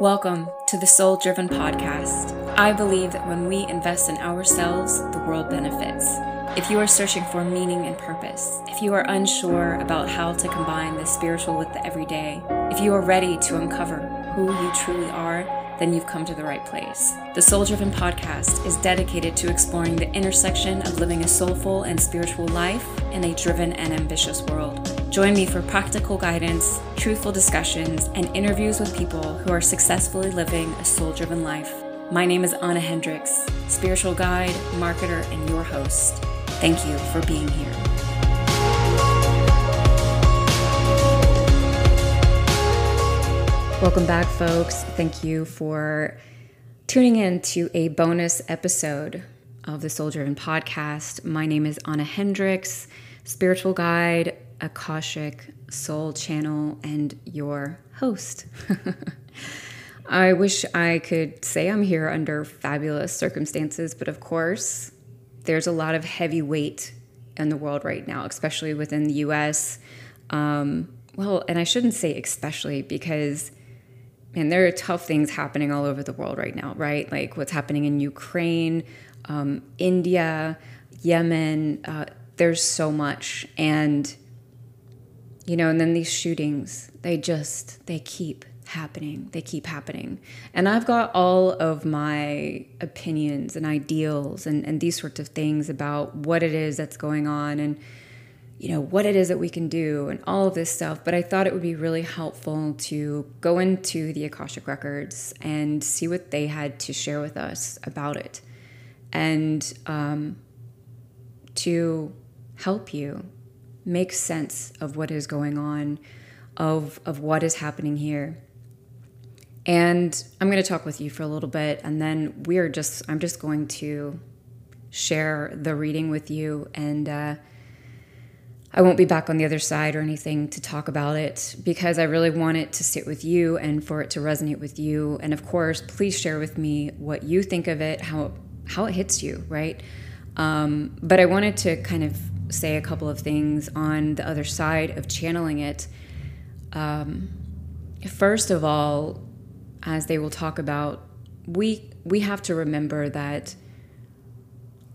Welcome to the Soul Driven Podcast. I believe that when we invest in ourselves, the world benefits. If you are searching for meaning and purpose, if you are unsure about how to combine the spiritual with the everyday, if you are ready to uncover who you truly are, then you've come to the right place. The Soul Driven Podcast is dedicated to exploring the intersection of living a soulful and spiritual life in a driven and ambitious world. Join me for practical guidance, truthful discussions, and interviews with people who are successfully living a soul driven life. My name is Anna Hendricks, spiritual guide, marketer, and your host. Thank you for being here. Welcome back, folks. Thank you for tuning in to a bonus episode of the Soul Driven podcast. My name is Anna Hendricks, spiritual guide, Akashic Soul channel, and your host. I wish I could say I'm here under fabulous circumstances, but of course, there's a lot of heavy weight in the world right now, especially within the US. Um, well, and I shouldn't say especially because and there are tough things happening all over the world right now, right? Like what's happening in Ukraine, um, India, Yemen. Uh, there's so much, and you know, and then these shootings, they just they keep happening. They keep happening, and I've got all of my opinions and ideals and and these sorts of things about what it is that's going on and you know, what it is that we can do and all of this stuff. But I thought it would be really helpful to go into the Akashic Records and see what they had to share with us about it and um, to help you make sense of what is going on, of, of what is happening here. And I'm going to talk with you for a little bit, and then we're just, I'm just going to share the reading with you and, uh, I won't be back on the other side or anything to talk about it because I really want it to sit with you and for it to resonate with you. And of course, please share with me what you think of it, how how it hits you, right? Um, but I wanted to kind of say a couple of things on the other side of channeling it. Um, first of all, as they will talk about, we we have to remember that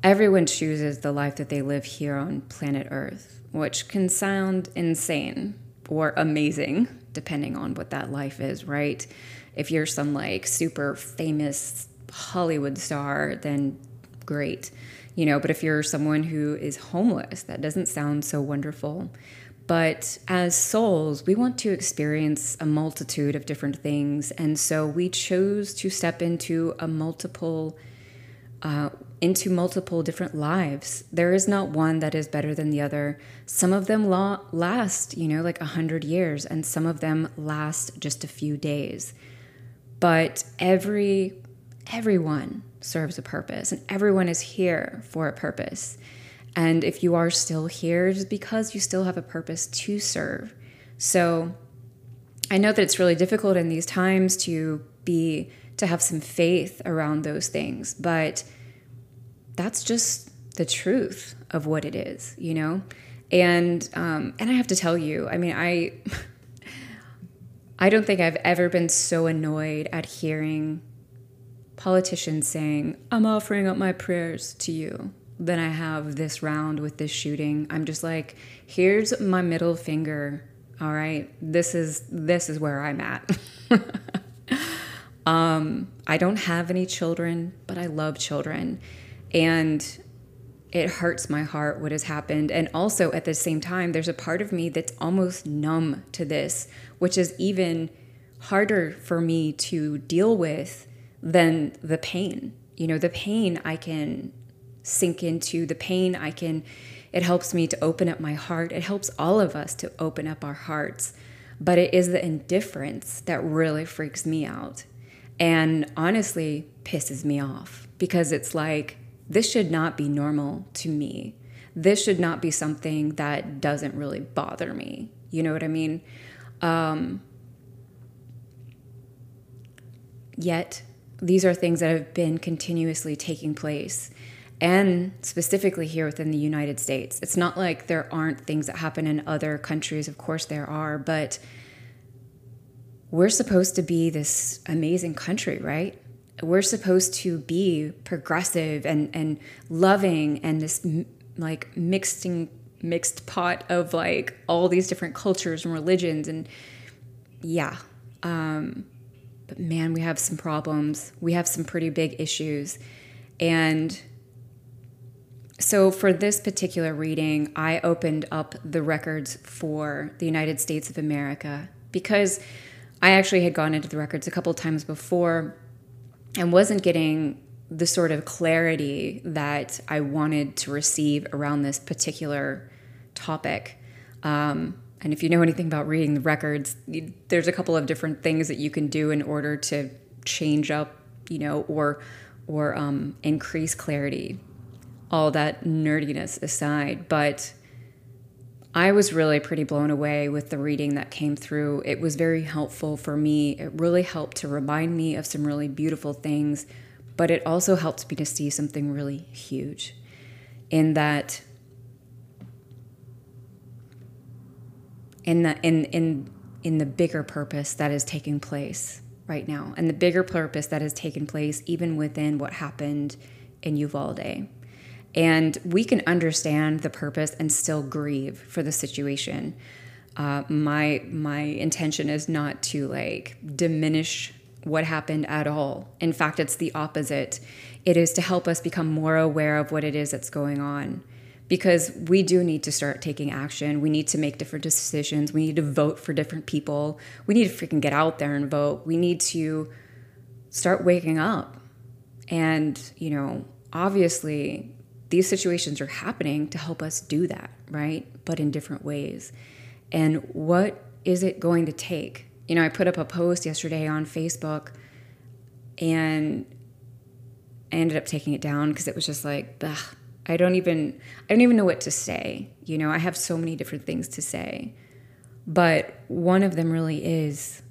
everyone chooses the life that they live here on planet Earth which can sound insane or amazing, depending on what that life is, right? If you're some like super famous Hollywood star, then great, you know, but if you're someone who is homeless, that doesn't sound so wonderful. But as souls, we want to experience a multitude of different things. And so we chose to step into a multiple uh, into multiple different lives. There is not one that is better than the other. Some of them la- last, you know, like a hundred years, and some of them last just a few days. But every everyone serves a purpose, and everyone is here for a purpose. And if you are still here, it is because you still have a purpose to serve. So I know that it's really difficult in these times to be to have some faith around those things, but that's just the truth of what it is, you know? And um, and I have to tell you, I mean, I I don't think I've ever been so annoyed at hearing politicians saying, "I'm offering up my prayers to you." Than I have this round with this shooting. I'm just like, here's my middle finger. All right, this is this is where I'm at. um, I don't have any children, but I love children, and it hurts my heart what has happened. And also at the same time, there's a part of me that's almost numb to this, which is even harder for me to deal with than the pain. You know, the pain I can sink into, the pain I can, it helps me to open up my heart. It helps all of us to open up our hearts. But it is the indifference that really freaks me out and honestly pisses me off because it's like, this should not be normal to me. This should not be something that doesn't really bother me. You know what I mean? Um, yet, these are things that have been continuously taking place. And specifically here within the United States. It's not like there aren't things that happen in other countries. Of course, there are. But we're supposed to be this amazing country, right? We're supposed to be progressive and, and loving and this like mixing mixed pot of like all these different cultures and religions and yeah um, but man we have some problems. We have some pretty big issues. And so for this particular reading i opened up the records for the united states of america because i actually had gone into the records a couple times before and wasn't getting the sort of clarity that I wanted to receive around this particular topic. Um, and if you know anything about reading the records, there's a couple of different things that you can do in order to change up, you know, or or um, increase clarity. All that nerdiness aside, but I was really pretty blown away with the reading that came through. It was very helpful for me. It really helped to remind me of some really beautiful things but it also helped me to see something really huge in that in the in in in the bigger purpose that is taking place right now and the bigger purpose that has taken place even within what happened in Uvalde. And we can understand the purpose and still grieve for the situation. Uh, my my intention is not to like diminish what happened at all. In fact, it's the opposite. It is to help us become more aware of what it is that's going on. Because we do need to start taking action. We need to make different decisions. We need to vote for different people. We need to freaking get out there and vote. We need to start waking up. And, you know, obviously, these situations are happening to help us do that, right? But in different ways. And what is it going to take you know, I put up a post yesterday on Facebook and I ended up taking it down because it was just like, ugh, I don't even I don't even know what to say. You know, I have so many different things to say. But one of them really is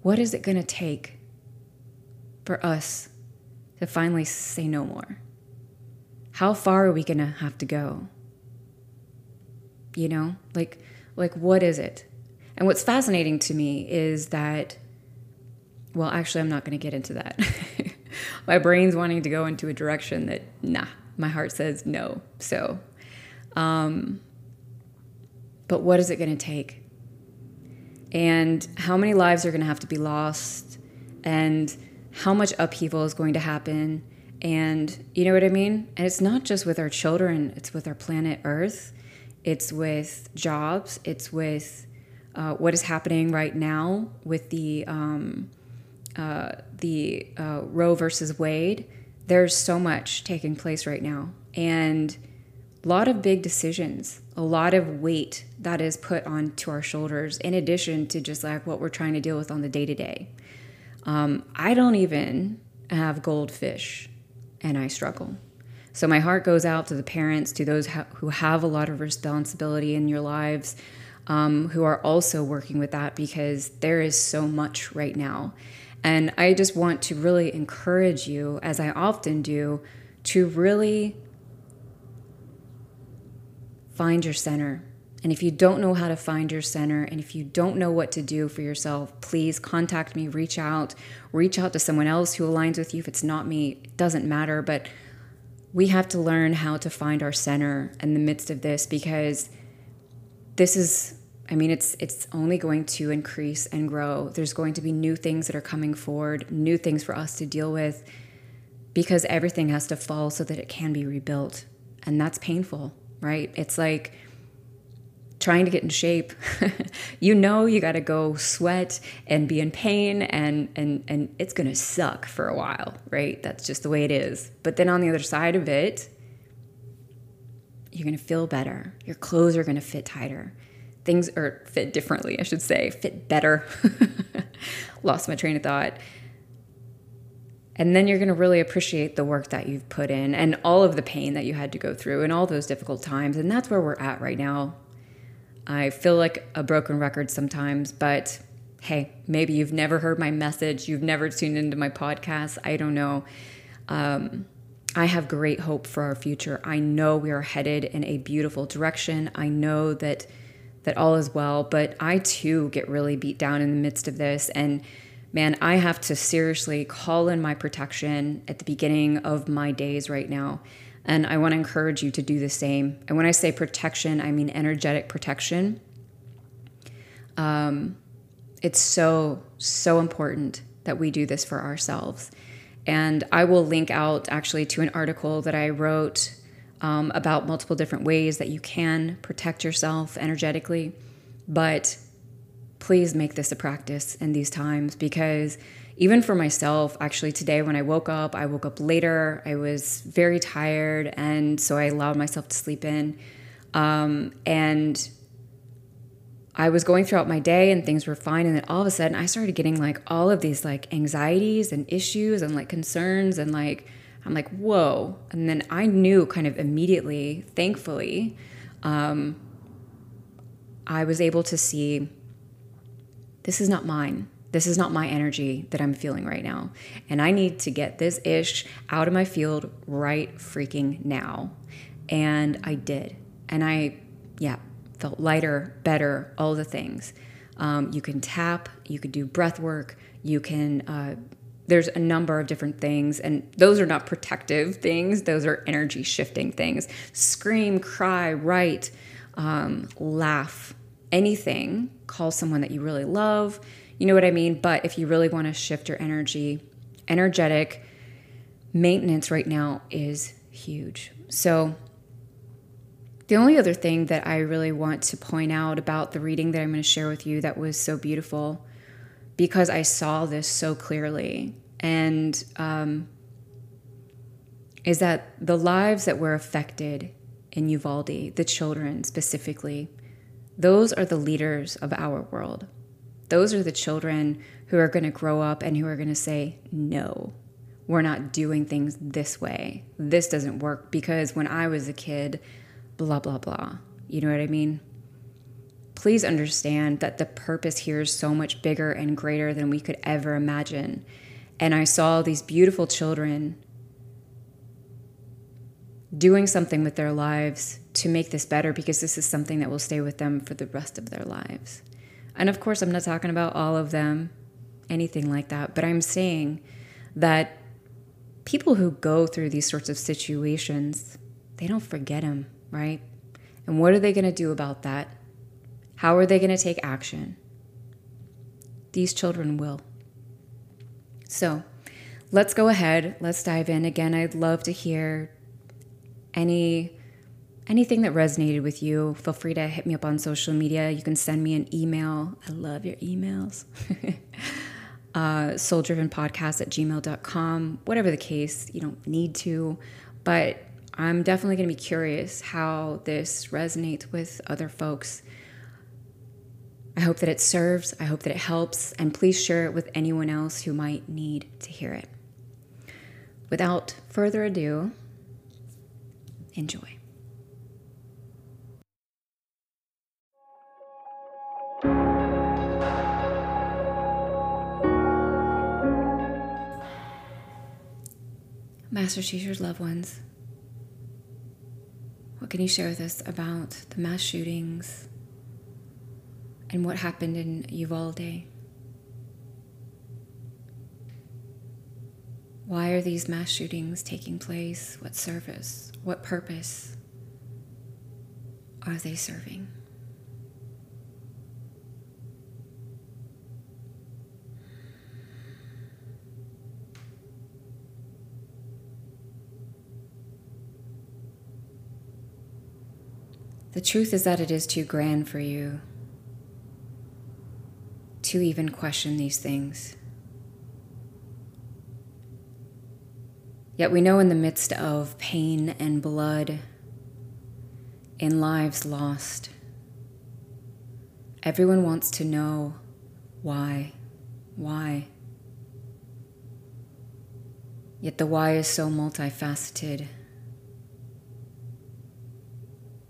what is it going to take for us to finally say no more? How far are we going to have to go? You know, like like what is it? And what's fascinating to me is that, well, actually, I'm not going to get into that. my brain's wanting to go into a direction that, nah, my heart says no. So, um, but what is it going to take? And how many lives are going to have to be lost? And how much upheaval is going to happen? And you know what I mean? And it's not just with our children, it's with our planet Earth, it's with jobs, it's with uh, what is happening right now with the um, uh, the uh, Roe versus Wade. There's so much taking place right now, and a lot of big decisions, a lot of weight that is put onto our shoulders. In addition to just like what we're trying to deal with on the day to day. I don't even have goldfish, and I struggle. So my heart goes out to the parents, to those who have a lot of responsibility in your lives, um, who are also working with that because there is so much right now. And I just want to really encourage you, as I often do, to really find your center. And if you don't know how to find your center and if you don't know what to do for yourself, please contact me, reach out, reach out to someone else who aligns with you. If it's not me, it doesn't matter. But we have to learn how to find our center in the midst of this because this is I mean, it's it's only going to increase and grow. There's going to be new things that are coming forward, new things for us to deal with, because everything has to fall so that it can be rebuilt, and that's painful, right? It's like trying to get in shape. you know, you got to go sweat and be in pain, and and and it's gonna suck for a while, right? That's just the way it is. But then on the other side of it, you're gonna feel better. Your clothes are gonna fit tighter things are fit differently, I should say, fit better. Lost my train of thought. And then you're going to really appreciate the work that you've put in and all of the pain that you had to go through and all those difficult times. And that's where we're at right now. I feel like a broken record sometimes, but hey, maybe you've never heard my message, you've never tuned into my podcast. I don't know. Um, I have great hope for our future. I know we are headed in a beautiful direction. I know that that all is well. But I too get really beat down in the midst of this. And man, I have to seriously call in my protection at the beginning of my days right now. And I want to encourage you to do the same. And when I say protection, I mean energetic protection. Um, it's so, so important that we do this for ourselves. And I will link out actually to an article that I wrote um, about multiple different ways that you can protect yourself energetically. But please make this a practice in these times because even for myself, actually, today when I woke up, I woke up later. I was very tired. And so I allowed myself to sleep in. Um, and I was going throughout my day and things were fine. And then all of a sudden, I started getting like all of these like anxieties and issues and like concerns. And like, I'm like, whoa. And then I knew kind of immediately, thankfully, um, I was able to see this is not mine. This is not my energy that I'm feeling right now. And I need to get this ish out of my field right freaking now. And I did. And I, yeah, felt lighter, better, all the things. Um, you can tap, you can do breath work, you can, uh, there's a number of different things, and those are not protective things, those are energy shifting things. Scream, cry, write, um, laugh, anything. Call someone that you really love. You know what I mean? But if you really want to shift your energy, energetic maintenance right now is huge. So, the only other thing that I really want to point out about the reading that I'm going to share with you that was so beautiful, because I saw this so clearly, and um, is that the lives that were affected in Uvalde, the children specifically, those are the leaders of our world. Those are the children who are going to grow up and who are going to say, no, we're not doing things this way. This doesn't work because when I was a kid, blah, blah, blah. You know what I mean? Please understand that the purpose here is so much bigger and greater than we could ever imagine. And I saw these beautiful children doing something with their lives to make this better because this is something that will stay with them for the rest of their lives. And of course, I'm not talking about all of them, anything like that, but I'm saying that people who go through these sorts of situations, they don't forget them right? And what are they going to do about that? How are they going to take action? These children will. So let's go ahead. Let's dive in. Again, I'd love to hear any anything that resonated with you. Feel free to hit me up on social media. You can send me an email. I love your emails. uh, souldrivenpodcast at gmail.com. Whatever the case, you don't need to, but I'm definitely going to be curious how this resonates with other folks. I hope that it serves, I hope that it helps, and please share it with anyone else who might need to hear it. Without further ado, enjoy. Master teachers, loved ones. What can you share with us about the mass shootings and what happened in Uvalde? Why are these mass shootings taking place? What service? What purpose are they serving? The truth is that it is too grand for you to even question these things. Yet we know in the midst of pain and blood, in lives lost, everyone wants to know why, why. Yet the why is so multifaceted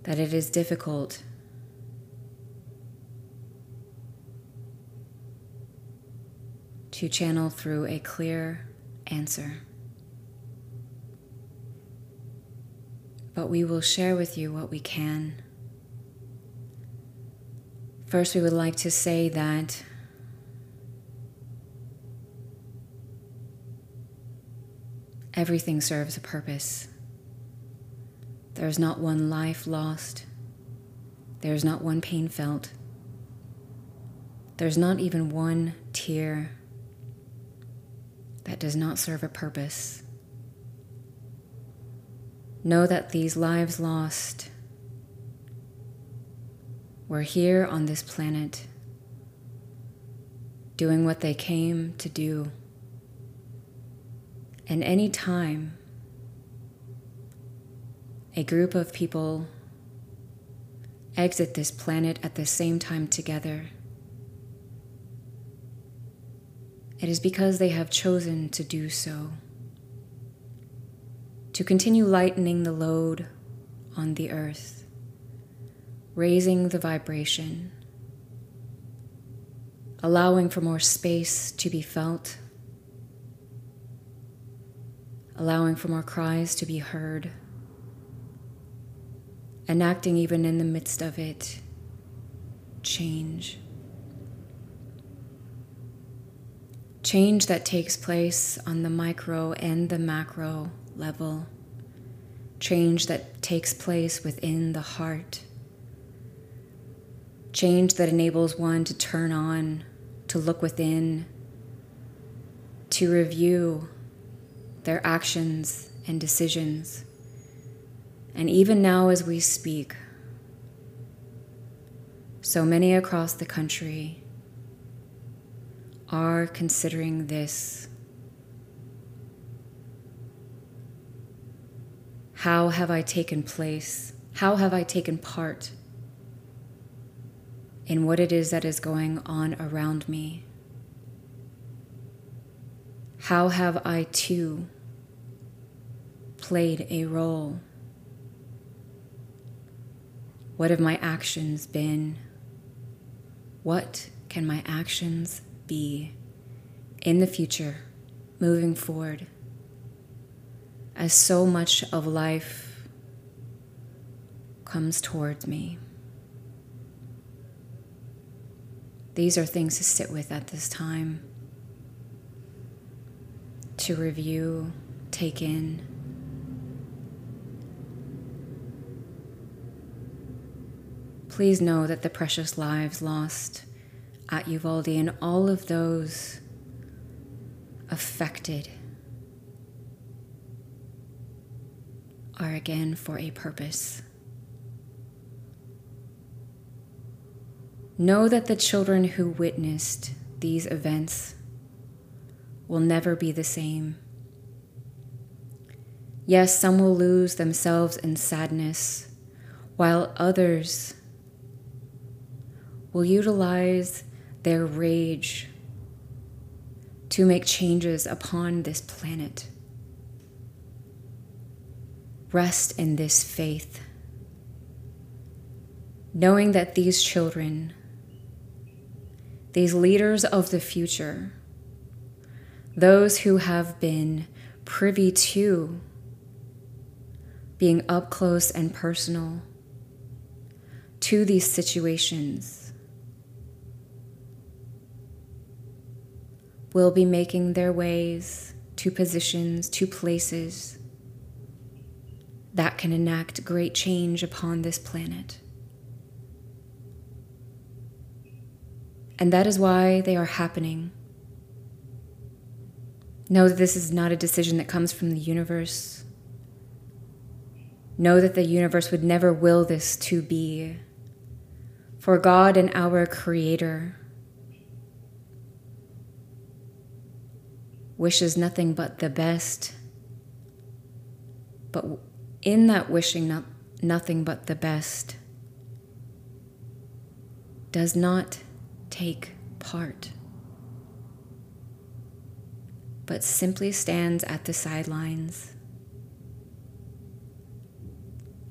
that it is difficult to channel through a clear answer. But we will share with you what we can. First, we would like to say that everything serves a purpose. There is not one life lost, there is not one pain felt, there's not even one tear that does not serve a purpose. Know that these lives lost were here on this planet doing what they came to do. And any time a group of people exit this planet at the same time together, it is because they have chosen to do so. To continue lightening the load on the earth, raising the vibration, allowing for more space to be felt, allowing for more cries to be heard, enacting even in the midst of it change. Change that takes place on the micro and the macro level. Change that takes place within the heart. Change that enables one to turn on, to look within, to review their actions and decisions. And even now, as we speak, so many across the country are considering this. How have I taken place? How have I taken part in what it is that is going on around me? How have I too played a role? What have my actions been? What can my actions be in the future, moving forward, as so much of life comes towards me. These are things to sit with at this time, to review, take in. Please know that the precious lives lost at Uvalde and all of those affected are again for a purpose. Know that the children who witnessed these events will never be the same. Yes, some will lose themselves in sadness, while others will utilize their rage to make changes upon this planet. Rest in this faith, knowing that these children, these leaders of the future, those who have been privy to being up close and personal to these situations will be making their ways to positions, to places that can enact great change upon this planet. And that is why they are happening. Know that this is not a decision that comes from the universe. Know that the universe would never will this to be. For God and our Creator wishes nothing but the best. But in that wishing not, nothing but the best, does not take part, but simply stands at the sidelines,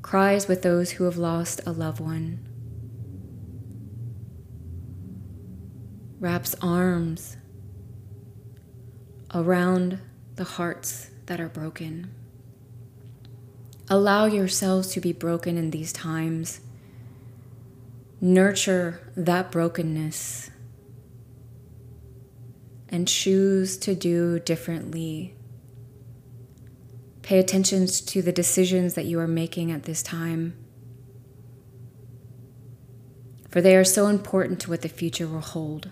cries with those who have lost a loved one, wraps arms around the hearts that are broken. Allow yourselves to be broken in these times. nurture that brokenness and choose to do differently. Pay attention to the decisions that you are making at this time, for they are so important to what the future will hold.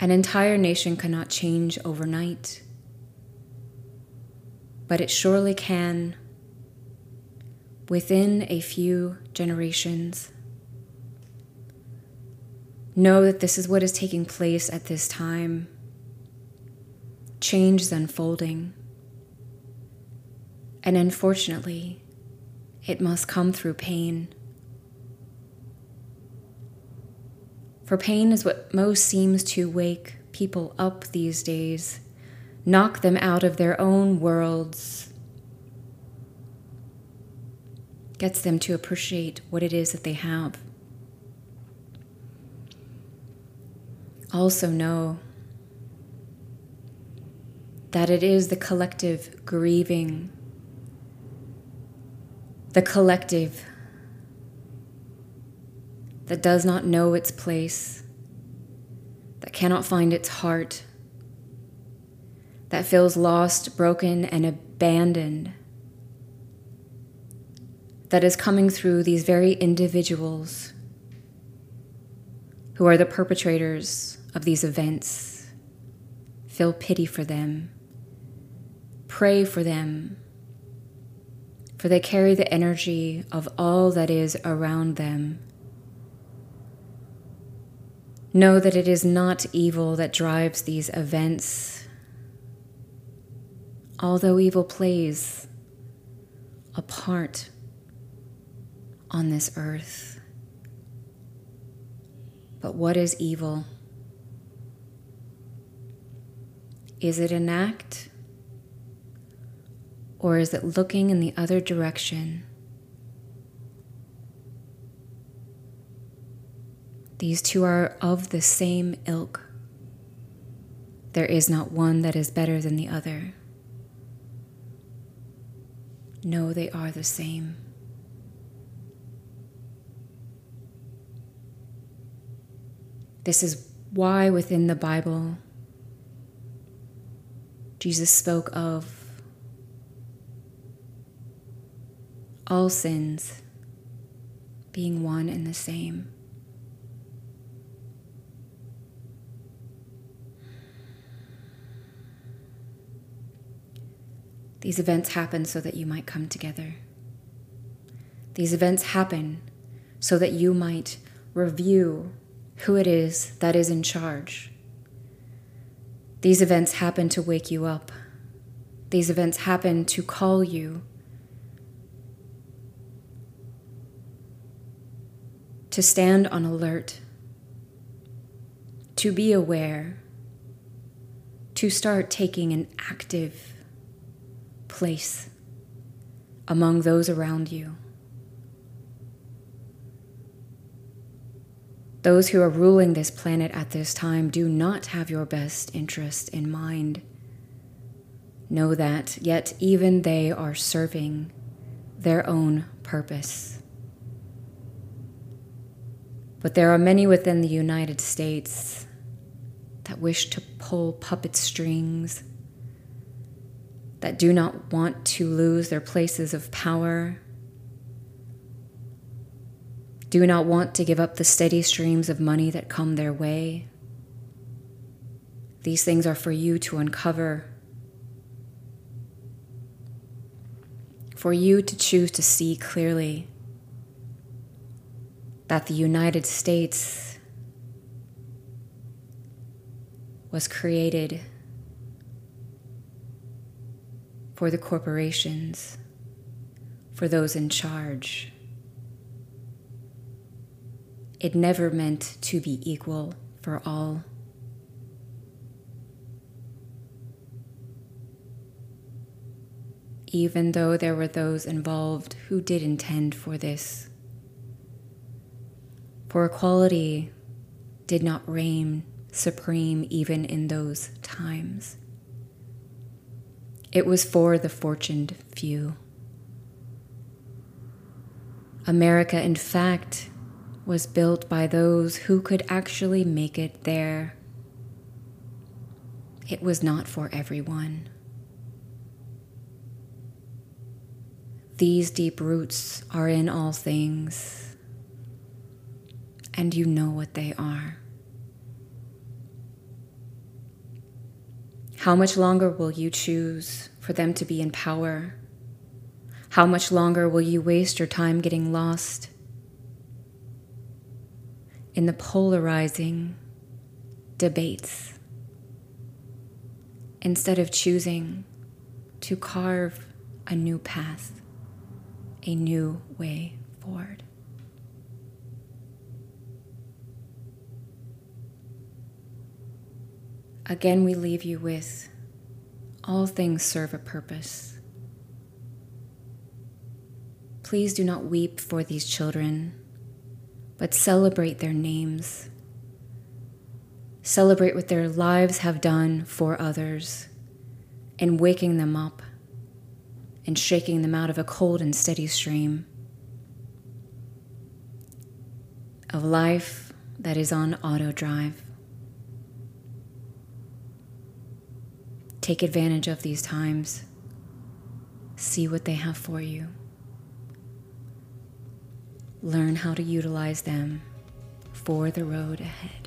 An entire nation cannot change overnight, but it surely can within a few generations. Know that this is what is taking place at this time. Change is unfolding. And unfortunately, it must come through pain. For pain is what most seems to wake people up these days, knock them out of their own worlds, gets them to appreciate what it is that they have. also know that it is the collective grieving, the collective that does not know its place, that cannot find its heart, that feels lost, broken, and abandoned, that is coming through these very individuals who are the perpetrators of these events. Feel pity for them. Pray for them, for they carry the energy of all that is around them. Know that it is not evil that drives these events, although evil plays a part on this earth. But what is evil? Is it an act? Or is it looking in the other direction? These two are of the same ilk. There is not one that is better than the other. No, they are the same. This is why within the Bible Jesus spoke of all sins being one and the same. These events happen so that you might come together. These events happen so that you might review who it is that is in charge these events happen to wake you up. These events happen to call you to stand on alert, to be aware, to start taking an active place among those around you. Those who are ruling this planet at this time do not have your best interest in mind. Know that, yet even they are serving their own purpose. But there are many within the United States that wish to pull puppet strings, that do not want to lose their places of power do not want to give up the steady streams of money that come their way. These things are for you to uncover, for you to choose to see clearly that the United States was created for the corporations, for those in charge. It never meant to be equal for all. Even though there were those involved who did intend for this. For equality did not reign supreme even in those times. It was for the fortuned few. America, in fact, was built by those who could actually make it there. It was not for everyone. These deep roots are in all things, and you know what they are. How much longer will you choose for them to be in power? How much longer will you waste your time getting lost in the polarizing debates instead of choosing to carve a new path, a new way forward? Again, we leave you with all things serve a purpose. Please do not weep for these children, but celebrate their names. Celebrate what their lives have done for others and waking them up and shaking them out of a cold and steady stream of life that is on auto drive. Take advantage of these times. See what they have for you. Learn how to utilize them for the road ahead.